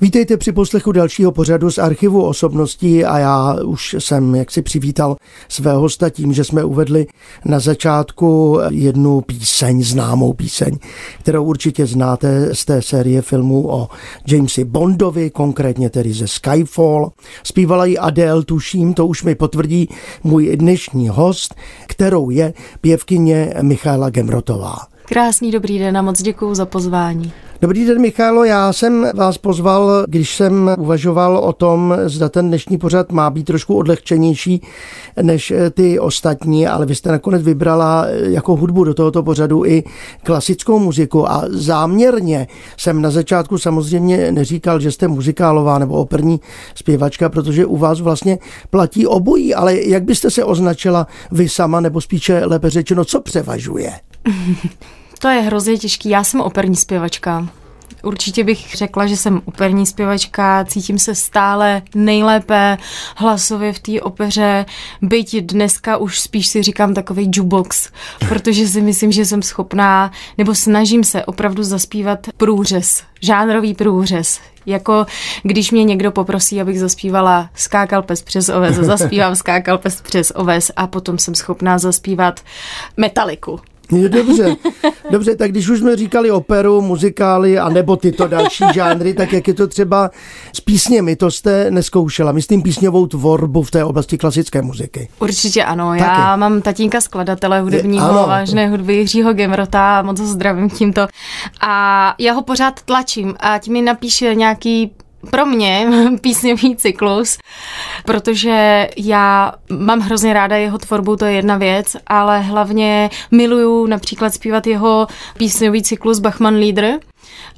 Vítejte při poslechu dalšího pořadu z archivu osobností a já už jsem jaksi přivítal svého hosta tím, že jsme uvedli na začátku jednu píseň, známou píseň, kterou určitě znáte z té série filmů o Jamesi Bondovi, konkrétně tedy ze Skyfall. Zpívala ji Adele, tuším, to už mi potvrdí můj dnešní host, kterou je pěvkyně Michaela Gemrotová. Krásný dobrý den a moc děkuji za pozvání. Dobrý den, Michálo. Já jsem vás pozval, když jsem uvažoval o tom, zda ten dnešní pořad má být trošku odlehčenější než ty ostatní, ale vy jste nakonec vybrala jako hudbu do tohoto pořadu i klasickou muziku a záměrně jsem na začátku samozřejmě neříkal, že jste muzikálová nebo operní zpěvačka, protože u vás vlastně platí obojí, ale jak byste se označila vy sama, nebo spíše lépe řečeno, co převažuje? To je hrozně těžký. Já jsem operní zpěvačka. Určitě bych řekla, že jsem operní zpěvačka, cítím se stále nejlépe hlasově v té opeře, byť dneska už spíš si říkám takový jukebox, protože si myslím, že jsem schopná, nebo snažím se opravdu zaspívat průřez, žánrový průřez. Jako když mě někdo poprosí, abych zaspívala Skákal pes přes oves, zaspívám Skákal pes přes oves a potom jsem schopná zaspívat metaliku. Je dobře, dobře, tak když už jsme říkali operu, muzikály a nebo tyto další žánry, tak jak je to třeba s písněmi, to jste neskoušela, myslím písňovou tvorbu v té oblasti klasické muziky. Určitě ano, Taky. já mám tatínka skladatele hudebního, ano. vážné hudby Jiřího Gemrota, moc ho zdravím tímto a já ho pořád tlačím, ať mi napíše nějaký pro mě písňový cyklus, protože já mám hrozně ráda jeho tvorbu, to je jedna věc, ale hlavně miluju například zpívat jeho písňový cyklus Bachman Lieder,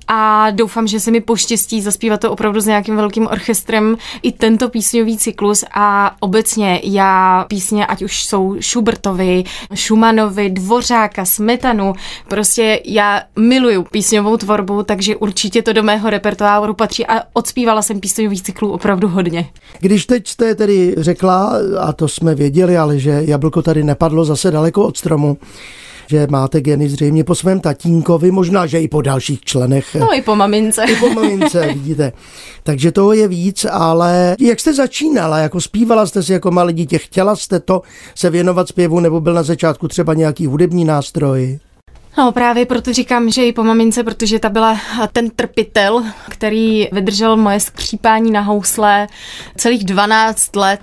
a doufám, že se mi poštěstí zaspívat to opravdu s nějakým velkým orchestrem i tento písňový cyklus a obecně já písně, ať už jsou Schubertovi, Schumannovi, Dvořáka, Smetanu, prostě já miluju písňovou tvorbu, takže určitě to do mého repertoáru patří a odspívala jsem písňový cyklů opravdu hodně. Když teď jste tedy řekla, a to jsme věděli, ale že jablko tady nepadlo zase daleko od stromu, že máte geny zřejmě po svém tatínkovi, možná, že i po dalších členech. No i po mamince. I po mamince, vidíte. Takže toho je víc, ale jak jste začínala? Jako zpívala jste si jako malé dítě? Chtěla jste to se věnovat zpěvu nebo byl na začátku třeba nějaký hudební nástroj? No právě proto říkám, že i po mamince, protože ta byla ten trpitel, který vydržel moje skřípání na housle celých 12 let,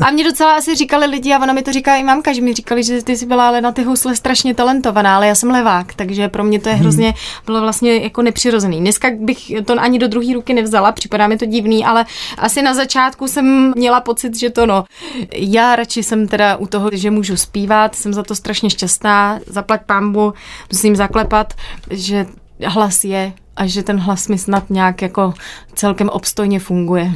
a mě docela asi říkali lidi, a ona mi to říká i mamka, že mi říkali, že ty jsi byla ale na ty housle strašně talentovaná, ale já jsem levák, takže pro mě to je hrozně, bylo vlastně jako nepřirozený. Dneska bych to ani do druhé ruky nevzala, připadá mi to divný, ale asi na začátku jsem měla pocit, že to no. Já radši jsem teda u toho, že můžu zpívat, jsem za to strašně šťastná, zaplať pambu, musím zaklepat, že hlas je a že ten hlas mi snad nějak jako celkem obstojně funguje.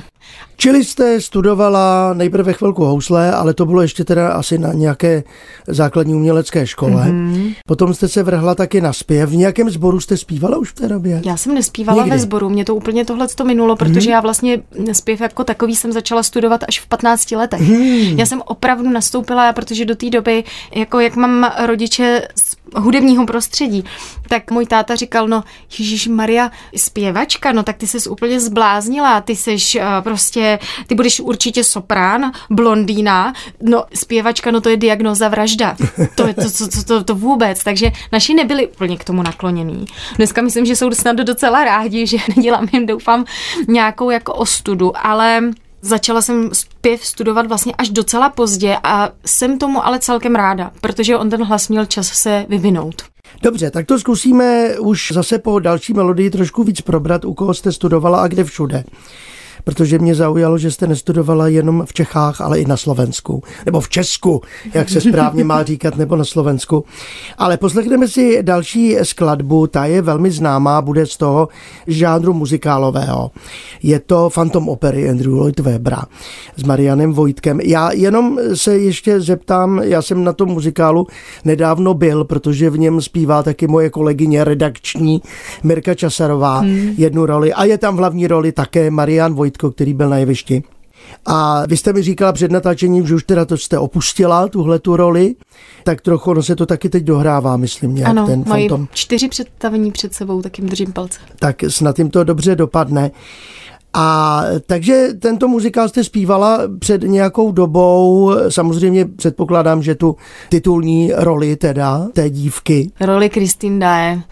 Čili jste studovala nejprve chvilku housle, ale to bylo ještě teda asi na nějaké základní umělecké škole. Mm-hmm. Potom jste se vrhla taky na zpěv. V nějakém sboru jste zpívala už v té době? Já jsem nespívala Nikdy. ve sboru, mě to úplně tohle to minulo, protože mm-hmm. já vlastně zpěv jako takový jsem začala studovat až v 15 letech. Mm-hmm. Já jsem opravdu nastoupila, protože do té doby, jako jak mám rodiče z hudebního prostředí, tak můj táta říkal, no Ježíš Maria, zpěvačka, no tak ty jsi úplně zbláznila, ty jsi uh, prostě, ty budeš určitě soprán, blondýna, no zpěvačka, no to je diagnoza vražda. To je to, to, to, to, to vůbec, takže naši nebyli úplně k tomu naklonění. Dneska myslím, že jsou snad docela rádi, že nedělám jim, doufám, nějakou jako ostudu, ale Začala jsem zpěv studovat vlastně až docela pozdě a jsem tomu ale celkem ráda, protože on ten hlas měl čas se vyvinout. Dobře, tak to zkusíme už zase po další melodii trošku víc probrat, u koho jste studovala a kde všude protože mě zaujalo, že jste nestudovala jenom v Čechách, ale i na Slovensku. Nebo v Česku, jak se správně má říkat, nebo na Slovensku. Ale poslechneme si další skladbu, ta je velmi známá, bude z toho žánru muzikálového. Je to Phantom Opery Andrew Lloyd Webera s Marianem Vojtkem. Já jenom se ještě zeptám, já jsem na tom muzikálu nedávno byl, protože v něm zpívá taky moje kolegyně redakční Mirka Časarová hmm. jednu roli a je tam v hlavní roli také Marian Vojtko, který byl na jevišti. A vy jste mi říkala před natáčením, že už teda to jste opustila, tuhle tu roli, tak trochu ono se to taky teď dohrává, myslím nějak ano, ten mají fantom. čtyři představení před sebou, tak jim držím palce. Tak snad jim to dobře dopadne. A takže tento muzikál jste zpívala před nějakou dobou, samozřejmě předpokládám, že tu titulní roli teda té dívky. Roli Kristýn Daje.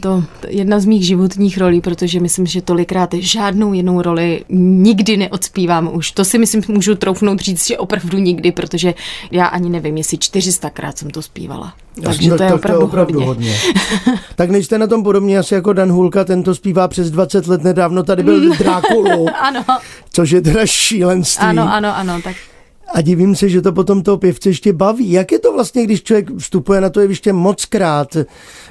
To jedna z mých životních rolí, protože myslím, že tolikrát žádnou jinou roli nikdy neodspívám už. To si myslím, můžu troufnout říct, že opravdu nikdy, protože já ani nevím, jestli 400krát jsem to zpívala. Takže to, to je opravdu, to je opravdu hodně. hodně. tak nejste na tom podobně asi jako Dan Hulka, ten to zpívá přes 20 let nedávno, tady byl Drákulu. ano. Což je teda šílenství. Ano, ano, ano, tak a divím se, že to potom toho pěvce ještě baví. Jak je to vlastně, když člověk vstupuje na to jeviště moc krát?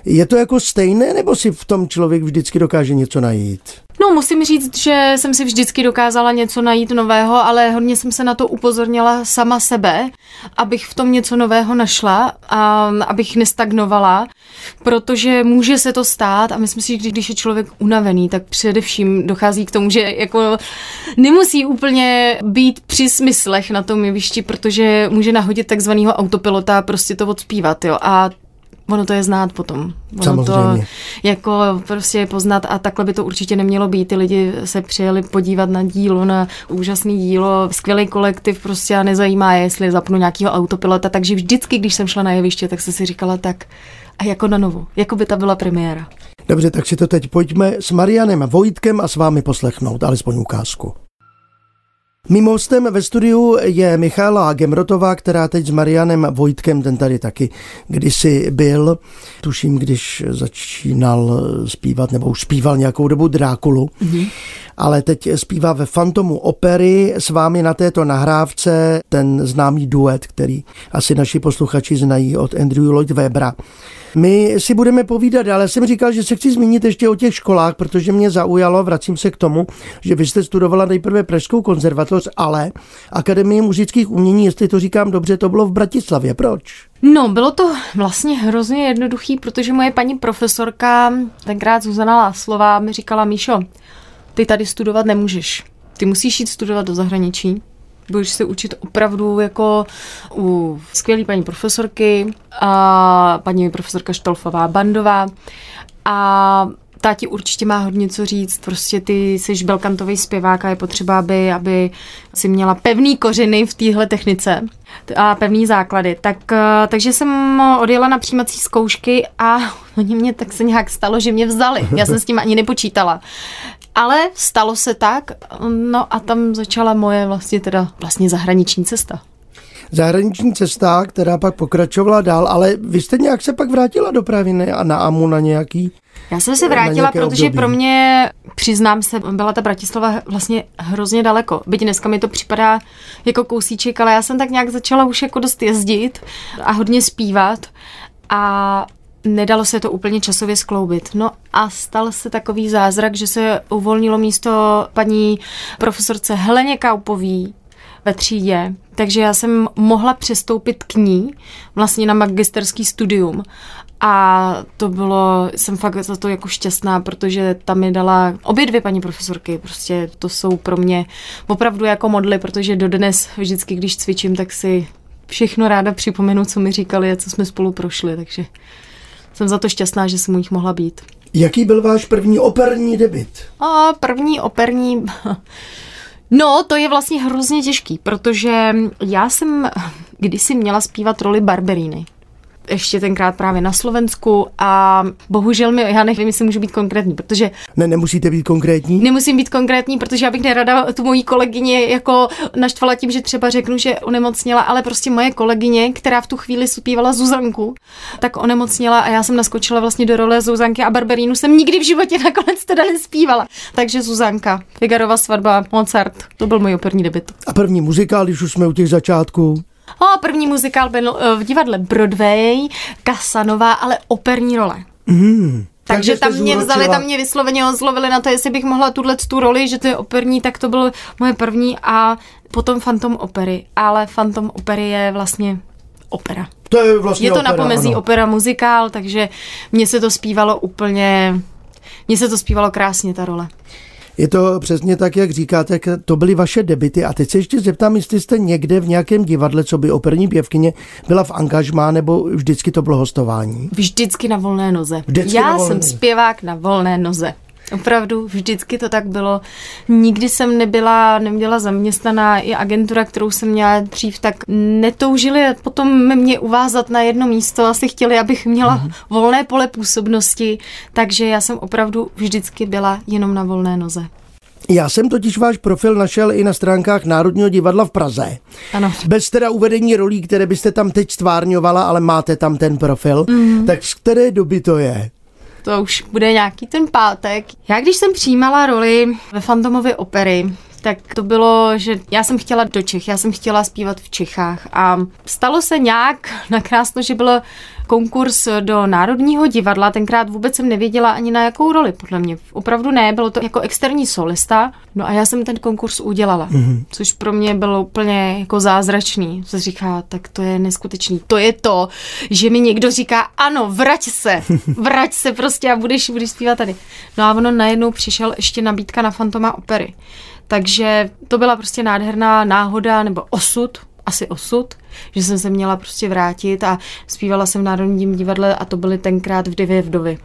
Je to jako stejné, nebo si v tom člověk vždycky dokáže něco najít? No, musím říct, že jsem si vždycky dokázala něco najít nového, ale hodně jsem se na to upozornila sama sebe, abych v tom něco nového našla a abych nestagnovala, protože může se to stát a myslím si, že když je člověk unavený, tak především dochází k tomu, že jako nemusí úplně být při smyslech na tom jevišti, protože může nahodit takzvaného autopilota a prostě to odspívat, jo. A Ono to je znát potom. Ono Samozřejmě. to jako prostě je poznat a takhle by to určitě nemělo být. Ty lidi se přijeli podívat na dílo, na úžasný dílo, skvělý kolektiv prostě a nezajímá je, jestli zapnu nějakého autopilota, takže vždycky, když jsem šla na jeviště, tak jsem si říkala tak a jako na novo, jako by ta byla premiéra. Dobře, tak si to teď pojďme s Marianem Vojtkem a s vámi poslechnout, alespoň ukázku. Mým hostem ve studiu je Michála Gemrotová, která teď s Marianem Vojtkem, ten tady taky kdysi byl, tuším, když začínal zpívat, nebo už zpíval nějakou dobu Drákulu, mm-hmm. Ale teď zpívá ve Fantomu opery s vámi na této nahrávce ten známý duet, který asi naši posluchači znají od Andrew Lloyd Webera. My si budeme povídat, ale jsem říkal, že se chci zmínit ještě o těch školách, protože mě zaujalo, vracím se k tomu, že vy jste studovala nejprve Pražskou konzervatoř, ale Akademie muzických umění, jestli to říkám dobře, to bylo v Bratislavě. Proč? No, bylo to vlastně hrozně jednoduchý, protože moje paní profesorka, tenkrát Zuzana Láslová, mi říkala, Míšo, ty tady studovat nemůžeš. Ty musíš jít studovat do zahraničí, budeš se učit opravdu jako u skvělé paní profesorky a paní profesorka Štolfová Bandová a ta ti určitě má hodně co říct. Prostě ty jsi belkantový zpěvák a je potřeba, aby, aby si měla pevný kořeny v téhle technice a pevný základy. Tak, eh, takže jsem odjela na přijímací zkoušky a oni mě tak se nějak stalo, že mě vzali. Já jsem s tím ani nepočítala. Ale stalo se tak, no a tam začala moje vlastně teda vlastně zahraniční cesta zahraniční cesta, která pak pokračovala dál, ale vy jste nějak se pak vrátila do Praviny a na Amu na nějaký já jsem se vrátila, protože období. pro mě, přiznám se, byla ta Bratislava vlastně hrozně daleko. Byť dneska mi to připadá jako kousíček, ale já jsem tak nějak začala už jako dost jezdit a hodně zpívat. A nedalo se to úplně časově skloubit. No a stal se takový zázrak, že se uvolnilo místo paní profesorce Heleně Kaupový ve třídě, takže já jsem mohla přestoupit k ní vlastně na magisterský studium. A to bylo, jsem fakt za to jako šťastná, protože tam mi dala obě dvě paní profesorky, prostě to jsou pro mě opravdu jako modly, protože dodnes vždycky, když cvičím, tak si všechno ráda připomenu, co mi říkali a co jsme spolu prošli, takže jsem za to šťastná, že jsem u nich mohla být. Jaký byl váš první operní debit? A první operní... No, to je vlastně hrozně těžký, protože já jsem kdysi měla zpívat roli Barberíny ještě tenkrát právě na Slovensku a bohužel mi, já nevím, jestli můžu být konkrétní, protože... Ne, nemusíte být konkrétní? Nemusím být konkrétní, protože já bych nerada tu mojí kolegyně jako naštvala tím, že třeba řeknu, že onemocněla, ale prostě moje kolegyně, která v tu chvíli supívala Zuzanku, tak onemocněla a já jsem naskočila vlastně do role Zuzanky a Barberínu jsem nikdy v životě nakonec teda nespívala. Takže Zuzanka, Figarova svatba, Mozart, to byl můj operní debit. A první muzikál, když už jsme u těch začátků? O, první muzikál byl eh, v divadle Broadway, Casanova, ale operní role. Mm. Takže, tam mě vzali, tam mě vysloveně ozlovili na to, jestli bych mohla tuhle tu roli, že to je operní, tak to bylo moje první a potom Phantom opery. Ale Phantom opery je vlastně opera. To je vlastně Je to opera, na pomezí ano. opera muzikál, takže mně se to zpívalo úplně, mně se to zpívalo krásně, ta role. Je to přesně tak, jak říkáte, to byly vaše debity. A teď se ještě zeptám, jestli jste někde v nějakém divadle, co by operní pěvkyně, byla v angažmá, nebo vždycky to bylo hostování? Vždycky na volné noze. Vždycky Já volné jsem noze. zpěvák na volné noze. Opravdu, vždycky to tak bylo. Nikdy jsem nebyla, neměla zaměstnaná i agentura, kterou jsem měla dřív, tak netoužili potom mě uvázat na jedno místo. Asi chtěli, abych měla mm-hmm. volné pole působnosti, takže já jsem opravdu vždycky byla jenom na volné noze. Já jsem totiž váš profil našel i na stránkách Národního divadla v Praze. Ano. Bez teda uvedení rolí, které byste tam teď stvárňovala, ale máte tam ten profil. Mm. Tak z které doby to je? To už bude nějaký ten pátek. Já když jsem přijímala roli ve Fantomově opery, tak to bylo, že já jsem chtěla do Čech, já jsem chtěla zpívat v Čechách a stalo se nějak nakrásno, že bylo konkurs do Národního divadla, tenkrát vůbec jsem nevěděla ani na jakou roli, podle mě. Opravdu ne, bylo to jako externí solista, no a já jsem ten konkurs udělala, mm-hmm. což pro mě bylo úplně jako zázračný. Se říká, tak to je neskutečný. To je to, že mi někdo říká, ano, vrať se, vrať se prostě a budeš, budeš zpívat tady. No a ono najednou přišel ještě nabídka na Fantoma opery. Takže to byla prostě nádherná náhoda nebo osud, asi osud, že jsem se měla prostě vrátit a zpívala jsem v Národním divadle a to byly tenkrát v Divě vdovy.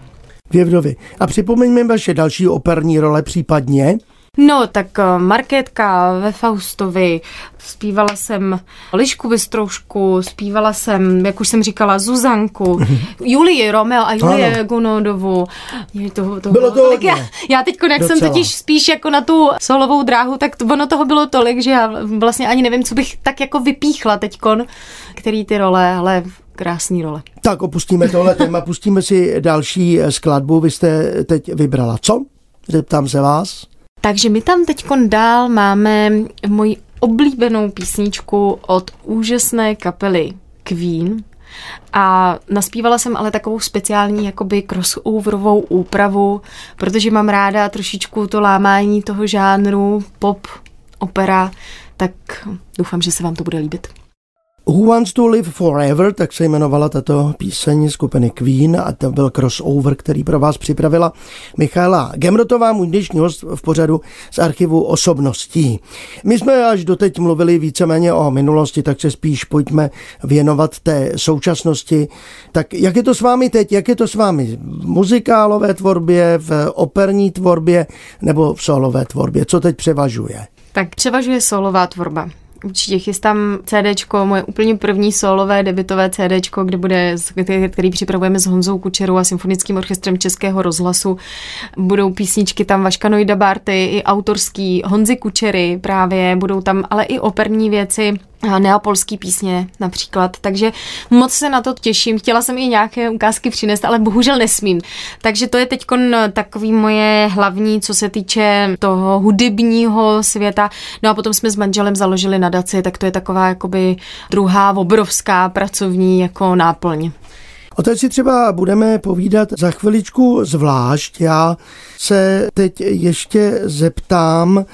Vdovy. A připomeňme vaše další operní role případně. No, tak Markétka ve Faustovi, zpívala jsem Lišku Bystroušku, zpívala jsem, jak už jsem říkala, Zuzanku, Julii Romeo a Julie ano. Gunodovu. Je toho, toho bylo to tolik. Já, já teď, jak Docela. jsem totiž spíš jako na tu solovou dráhu, tak to, ono toho bylo tolik, že já vlastně ani nevím, co bych tak jako vypíchla teďkon, který ty role, ale krásný role. Tak opustíme tohle téma, pustíme si další skladbu. Vy jste teď vybrala co? Zeptám se vás. Takže my tam teď dál máme moji oblíbenou písničku od úžasné kapely Queen. A naspívala jsem ale takovou speciální jakoby crossoverovou úpravu, protože mám ráda trošičku to lámání toho žánru pop, opera, tak doufám, že se vám to bude líbit. Who Wants to Live Forever, tak se jmenovala tato píseň skupiny Queen a to byl crossover, který pro vás připravila Michaela Gemrotová, můj dnešní host v pořadu z archivu osobností. My jsme až doteď mluvili víceméně o minulosti, tak se spíš pojďme věnovat té současnosti. Tak jak je to s vámi teď? Jak je to s vámi v muzikálové tvorbě, v operní tvorbě nebo v solové tvorbě? Co teď převažuje? Tak převažuje solová tvorba. Určitě chystám CDčko, moje úplně první solové debitové CDčko, kde bude, který připravujeme s Honzou Kučerou a Symfonickým orchestrem Českého rozhlasu. Budou písničky tam Vaška Nojda Barty, i autorský Honzy Kučery právě, budou tam ale i operní věci neapolský písně například, takže moc se na to těším. Chtěla jsem i nějaké ukázky přinést, ale bohužel nesmím. Takže to je teď takový moje hlavní, co se týče toho hudebního světa. No a potom jsme s manželem založili nadaci, tak to je taková jakoby druhá obrovská pracovní jako náplň. O té si třeba budeme povídat za chviličku zvlášť. Já se teď ještě zeptám,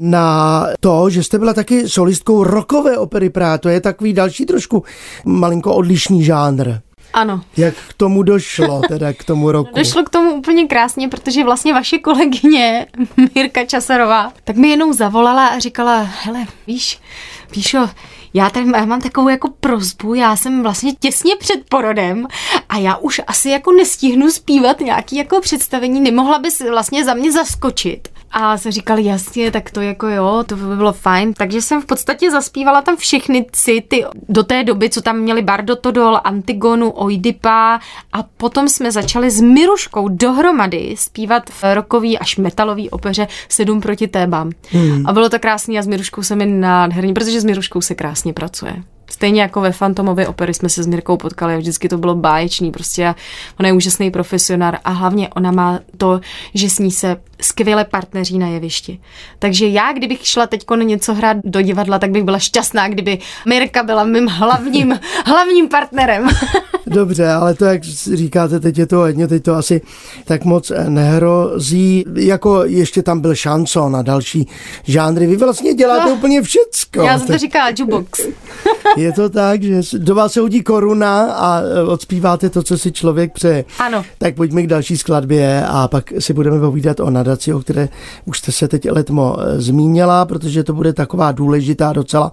na to, že jste byla taky solistkou rokové opery Praha. To je takový další trošku malinko odlišný žánr. Ano. Jak k tomu došlo, teda k tomu roku? Došlo k tomu úplně krásně, protože vlastně vaše kolegyně Mirka Časarová, tak mi jenom zavolala a říkala, hele, víš, Píšo, já tady já mám takovou jako prozbu, já jsem vlastně těsně před porodem a já už asi jako nestihnu zpívat nějaký jako představení, nemohla bys vlastně za mě zaskočit. A se říkali, jasně, tak to jako jo, to by bylo fajn. Takže jsem v podstatě zaspívala tam všechny city do té doby, co tam měli Bardo Todol, Antigonu, Oidipa a potom jsme začali s Miruškou dohromady zpívat v rokový až metalový opeře Sedm proti Tébám. Hmm. A bylo to krásný a s Miruškou se mi nádherný, protože s Miruškou se krásně pracuje. Stejně jako ve Fantomově opery jsme se s Mirkou potkali a vždycky to bylo báječný. Prostě ona je úžasný profesionár a hlavně ona má to, že s ní se skvěle partneří na jevišti. Takže já, kdybych šla teď něco hrát do divadla, tak bych byla šťastná, kdyby Mirka byla mým hlavním, hlavním partnerem. Dobře, ale to, jak říkáte, teď je to hodně, teď to asi tak moc nehrozí. Jako ještě tam byl šanson a další žánry. Vy vlastně děláte no, úplně všecko. Já jsem to říkala jukebox. je to tak, že do vás se hodí koruna a odspíváte to, co si člověk přeje. Ano. Tak pojďme k další skladbě a pak si budeme povídat o nadaci, o které už jste se teď letmo eh, zmínila, protože to bude taková důležitá docela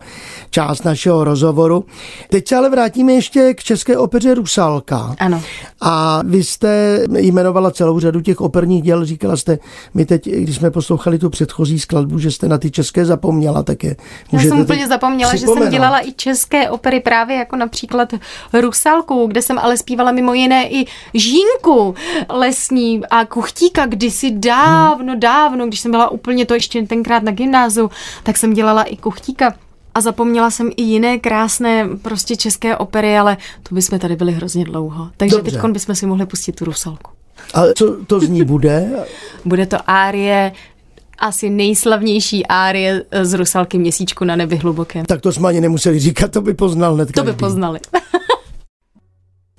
část našeho rozhovoru. Teď se ale vrátíme ještě k České opeře Rusalka. Ano. A vy jste jmenovala celou řadu těch operních děl, říkala jste, my teď, když jsme poslouchali tu předchozí skladbu, že jste na ty české zapomněla, tak je Já jsem úplně zapomněla, že jsem dělala i české opery právě jako například Rusalku, kde jsem ale zpívala mimo jiné i Žínku lesní a Kuchtíka kdysi dávno, dávno, když jsem byla úplně to ještě tenkrát na gymnáziu, tak jsem dělala i Kuchtíka a zapomněla jsem i jiné krásné prostě české opery, ale to bychom tady byli hrozně dlouho. Takže teď bychom si mohli pustit tu Rusalku. A co to z ní bude? bude to árie asi nejslavnější árie z Rusalky Měsíčku na nebi hlubokém. Tak to jsme ani nemuseli říkat, to by poznal hned To by poznali.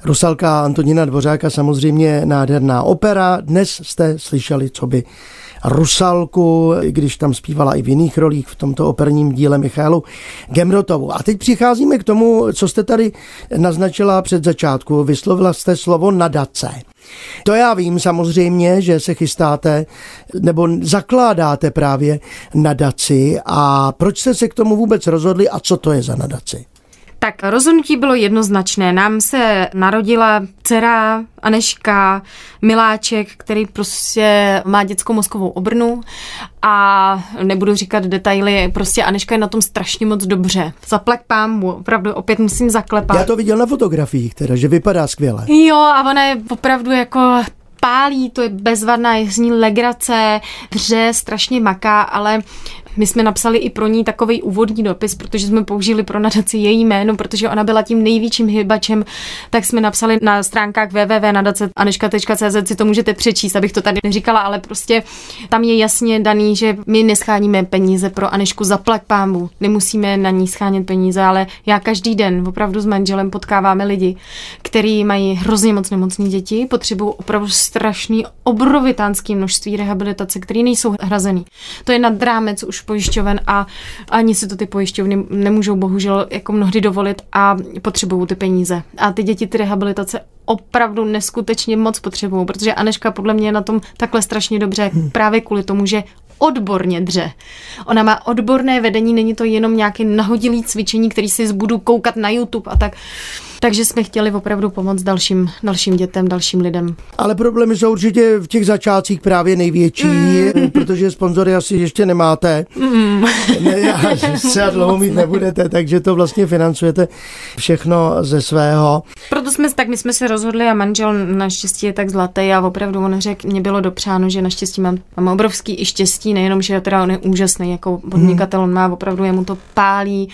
Rusalka Antonína Dvořáka samozřejmě nádherná opera. Dnes jste slyšeli, co by Rusalku, i když tam zpívala i v jiných rolích v tomto operním díle Michalu Gemrotovu. A teď přicházíme k tomu, co jste tady naznačila před začátku. Vyslovila jste slovo nadace. To já vím samozřejmě, že se chystáte nebo zakládáte právě nadaci a proč jste se k tomu vůbec rozhodli a co to je za nadaci? Tak rozhodnutí bylo jednoznačné. Nám se narodila dcera Aneška Miláček, který prostě má dětskou mozkovou obrnu a nebudu říkat detaily, prostě Aneška je na tom strašně moc dobře. Zaplek pámu, opravdu opět musím zaklepat. Já to viděl na fotografiích teda, že vypadá skvěle. Jo a ona je opravdu jako pálí, to je bezvadná, je z ní legrace, hře, strašně maká, ale my jsme napsali i pro ní takový úvodní dopis, protože jsme použili pro nadaci její jméno, protože ona byla tím největším hybačem, tak jsme napsali na stránkách www.nadace.aneška.cz si to můžete přečíst, abych to tady neříkala, ale prostě tam je jasně daný, že my nescháníme peníze pro Anešku za plak pámu. Nemusíme na ní schánět peníze, ale já každý den opravdu s manželem potkáváme lidi, kteří mají hrozně moc nemocní děti, potřebují opravdu strašný obrovitánský množství rehabilitace, které nejsou hrazený. To je nad rámec už pojišťoven a ani si to ty pojišťovny nemůžou bohužel jako mnohdy dovolit a potřebují ty peníze. A ty děti ty rehabilitace opravdu neskutečně moc potřebují, protože Aneška podle mě je na tom takhle strašně dobře hmm. právě kvůli tomu, že odborně dře. Ona má odborné vedení, není to jenom nějaké nahodilý cvičení, který si budu koukat na YouTube a tak. Takže jsme chtěli opravdu pomoct dalším, dalším dětem, dalším lidem. Ale problémy jsou určitě v těch začátcích právě největší, mm. protože sponzory asi ještě nemáte. Mm. Ne, se dlouho mít nebudete, takže to vlastně financujete všechno ze svého. Proto jsme, tak my jsme se rozhodli a manžel naštěstí je tak zlatý a opravdu on řekl, mě bylo dopřáno, že naštěstí mám, mám obrovský i štěstí, nejenom, že teda on je úžasný jako podnikatel, on má opravdu, jemu to pálí.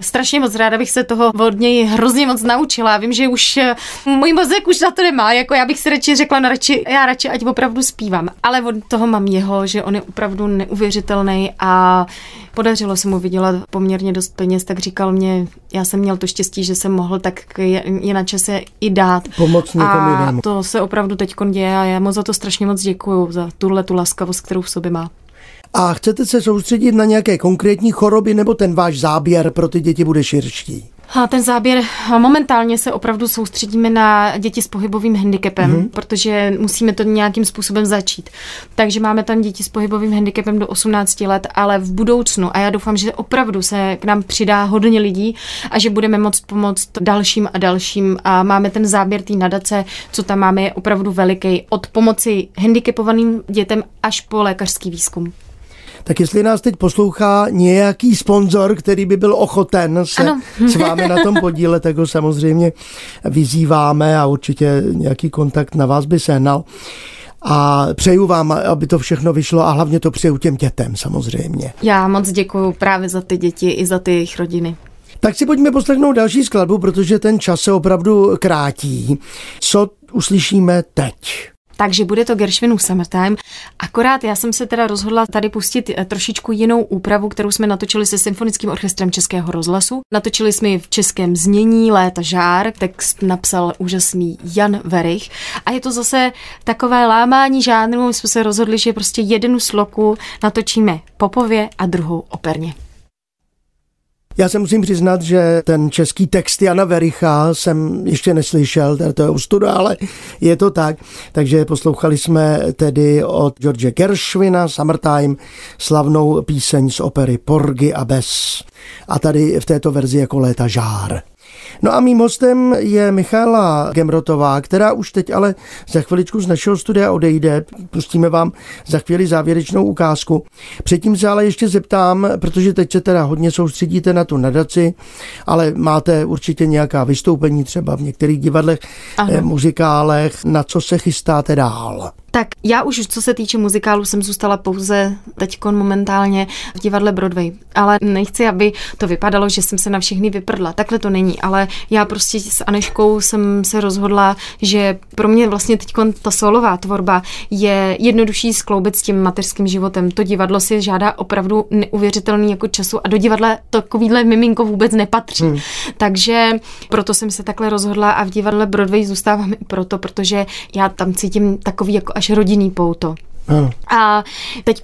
Strašně moc ráda bych se toho od něj hrozně moc naučila naučila. Vím, že už eh, můj mozek už na to nemá, jako já bych si radši řekla, no radši, já radši, ať opravdu zpívám. Ale od toho mám jeho, že on je opravdu neuvěřitelný a podařilo se mu vydělat poměrně dost peněz, tak říkal mě, já jsem měl to štěstí, že jsem mohl, tak je, je na čase i dát. Pomoc a jinému. to se opravdu teď děje a já mu za to strašně moc děkuju, za tuhle tu laskavost, kterou v sobě má. A chcete se soustředit na nějaké konkrétní choroby, nebo ten váš záběr pro ty děti bude širší? A ten záběr, momentálně se opravdu soustředíme na děti s pohybovým handicapem, mm-hmm. protože musíme to nějakým způsobem začít. Takže máme tam děti s pohybovým handicapem do 18 let, ale v budoucnu, a já doufám, že opravdu se k nám přidá hodně lidí a že budeme moct pomoct dalším a dalším. A máme ten záběr té nadace, co tam máme, je opravdu veliký. Od pomoci handicapovaným dětem až po lékařský výzkum. Tak jestli nás teď poslouchá nějaký sponzor, který by byl ochoten se ano. s vámi na tom podílet, tak ho samozřejmě vyzýváme a určitě nějaký kontakt na vás by sehnal. A přeju vám, aby to všechno vyšlo a hlavně to přeju těm dětem samozřejmě. Já moc děkuji právě za ty děti i za ty jejich rodiny. Tak si pojďme poslechnout další skladbu, protože ten čas se opravdu krátí. Co uslyšíme teď? Takže bude to Gershwinův Summertime. Akorát já jsem se teda rozhodla tady pustit eh, trošičku jinou úpravu, kterou jsme natočili se Symfonickým orchestrem Českého rozhlasu. Natočili jsme ji v českém znění Léta žár, text napsal úžasný Jan Verich a je to zase takové lámání žánru, my jsme se rozhodli, že prostě jednu sloku natočíme popově a druhou operně. Já se musím přiznat, že ten český text Jana Vericha jsem ještě neslyšel, to je ustuda, ale je to tak. Takže poslouchali jsme tedy od George Gershwina Summertime slavnou píseň z opery Porgy a Bess. A tady v této verzi jako léta žár. No a mým hostem je Michála Gemrotová, která už teď ale za chviličku z našeho studia odejde. Pustíme vám za chvíli závěrečnou ukázku. Předtím se ale ještě zeptám, protože teď se teda hodně soustředíte na tu nadaci, ale máte určitě nějaká vystoupení třeba v některých divadlech, ano. muzikálech, na co se chystáte dál? Tak já už, co se týče muzikálu, jsem zůstala pouze teď momentálně v divadle Broadway. Ale nechci, aby to vypadalo, že jsem se na všechny vyprdla. Takhle to není, ale já prostě s Aneškou jsem se rozhodla, že pro mě vlastně teď ta solová tvorba je jednodušší skloubit s tím mateřským životem. To divadlo si žádá opravdu neuvěřitelný jako času a do divadla takovýhle miminko vůbec nepatří. Hmm. Takže proto jsem se takhle rozhodla a v divadle Broadway zůstávám i proto, protože já tam cítím takový jako až rodinný pouto. Ano. A teď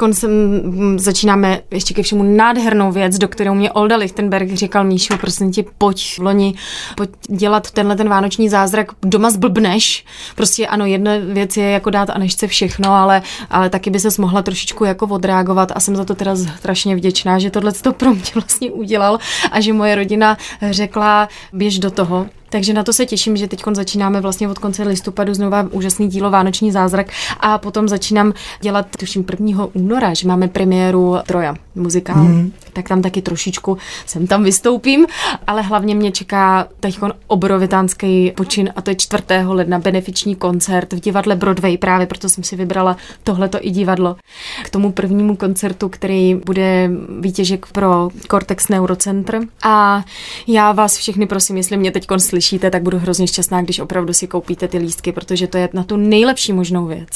začínáme ještě ke všemu nádhernou věc, do kterou mě Olda Lichtenberg říkal, Míšo, prosím tě, pojď v loni, pojď dělat tenhle ten vánoční zázrak, doma zblbneš. Prostě ano, jedna věc je jako dát a nešce všechno, ale, ale taky by se mohla trošičku jako odreagovat a jsem za to teda strašně vděčná, že tohle to pro mě vlastně udělal a že moje rodina řekla, běž do toho. Takže na to se těším, že teď začínáme vlastně od konce listopadu znova úžasný dílo Vánoční zázrak a potom začínám dělat, tuším, 1. února, že máme premiéru Troja muzikál. Mm. Tak tam taky trošičku sem tam vystoupím, ale hlavně mě čeká teď obrovitánský počin a to je 4. ledna benefiční koncert v divadle Broadway, právě proto jsem si vybrala tohleto i divadlo. K tomu prvnímu koncertu, který bude výtěžek pro Cortex Neurocentr. A já vás všechny prosím, jestli mě teď slyšíte, slyšíte, tak budu hrozně šťastná, když opravdu si koupíte ty lístky, protože to je na tu nejlepší možnou věc.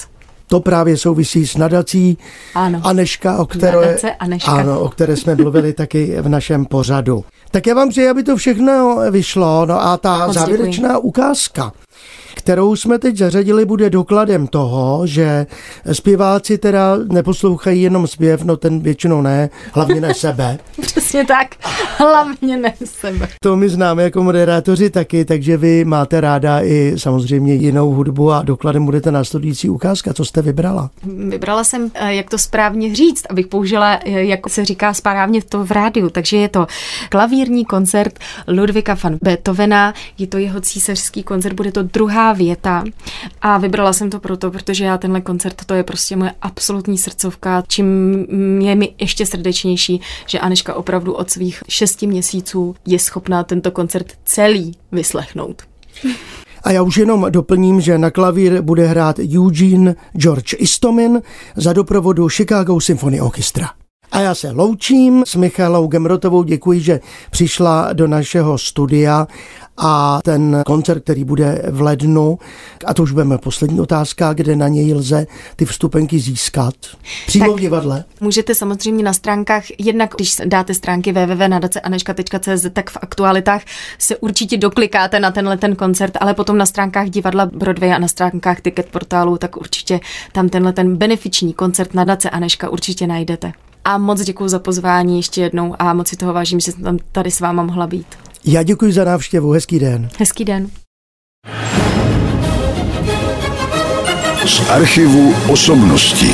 To právě souvisí s nadací ano. Aneška, o které, Aneška. Ano, o které jsme mluvili taky v našem pořadu. Tak já vám přeji, aby to všechno vyšlo. No a ta Moc závěrečná děkuji. ukázka kterou jsme teď zařadili, bude dokladem toho, že zpěváci teda neposlouchají jenom zpěv, no ten většinou ne, hlavně ne sebe. Přesně tak, hlavně ne sebe. To my známe jako moderátoři taky, takže vy máte ráda i samozřejmě jinou hudbu a dokladem budete následující ukázka. Co jste vybrala? Vybrala jsem, eh, jak to správně říct, abych použila, eh, jak se říká správně to v rádiu. Takže je to klavírní koncert Ludvika van Beethovena, je to jeho císařský koncert, bude to druhá věta a vybrala jsem to proto, protože já tenhle koncert, to je prostě moje absolutní srdcovka, čím je mi ještě srdečnější, že Aneška opravdu od svých šesti měsíců je schopná tento koncert celý vyslechnout. A já už jenom doplním, že na klavír bude hrát Eugene George Istomin za doprovodu Chicago Symphony Orchestra. A já se loučím s Michalou Gemrotovou, děkuji, že přišla do našeho studia a ten koncert, který bude v lednu, a to už budeme poslední otázka, kde na něj lze ty vstupenky získat. Přímo tak v divadle. Můžete samozřejmě na stránkách, jednak když dáte stránky www.nadaceaneška.cz, tak v aktualitách se určitě doklikáte na tenhle ten koncert, ale potom na stránkách divadla Broadway a na stránkách ticket portálu, tak určitě tam tenhle ten benefiční koncert Nadace Aneška určitě najdete. A moc děkuji za pozvání ještě jednou a moc si toho vážím, že jsem tam tady s váma mohla být. Já děkuji za návštěvu. Hezký den. Hezký den. Z archivu osobností.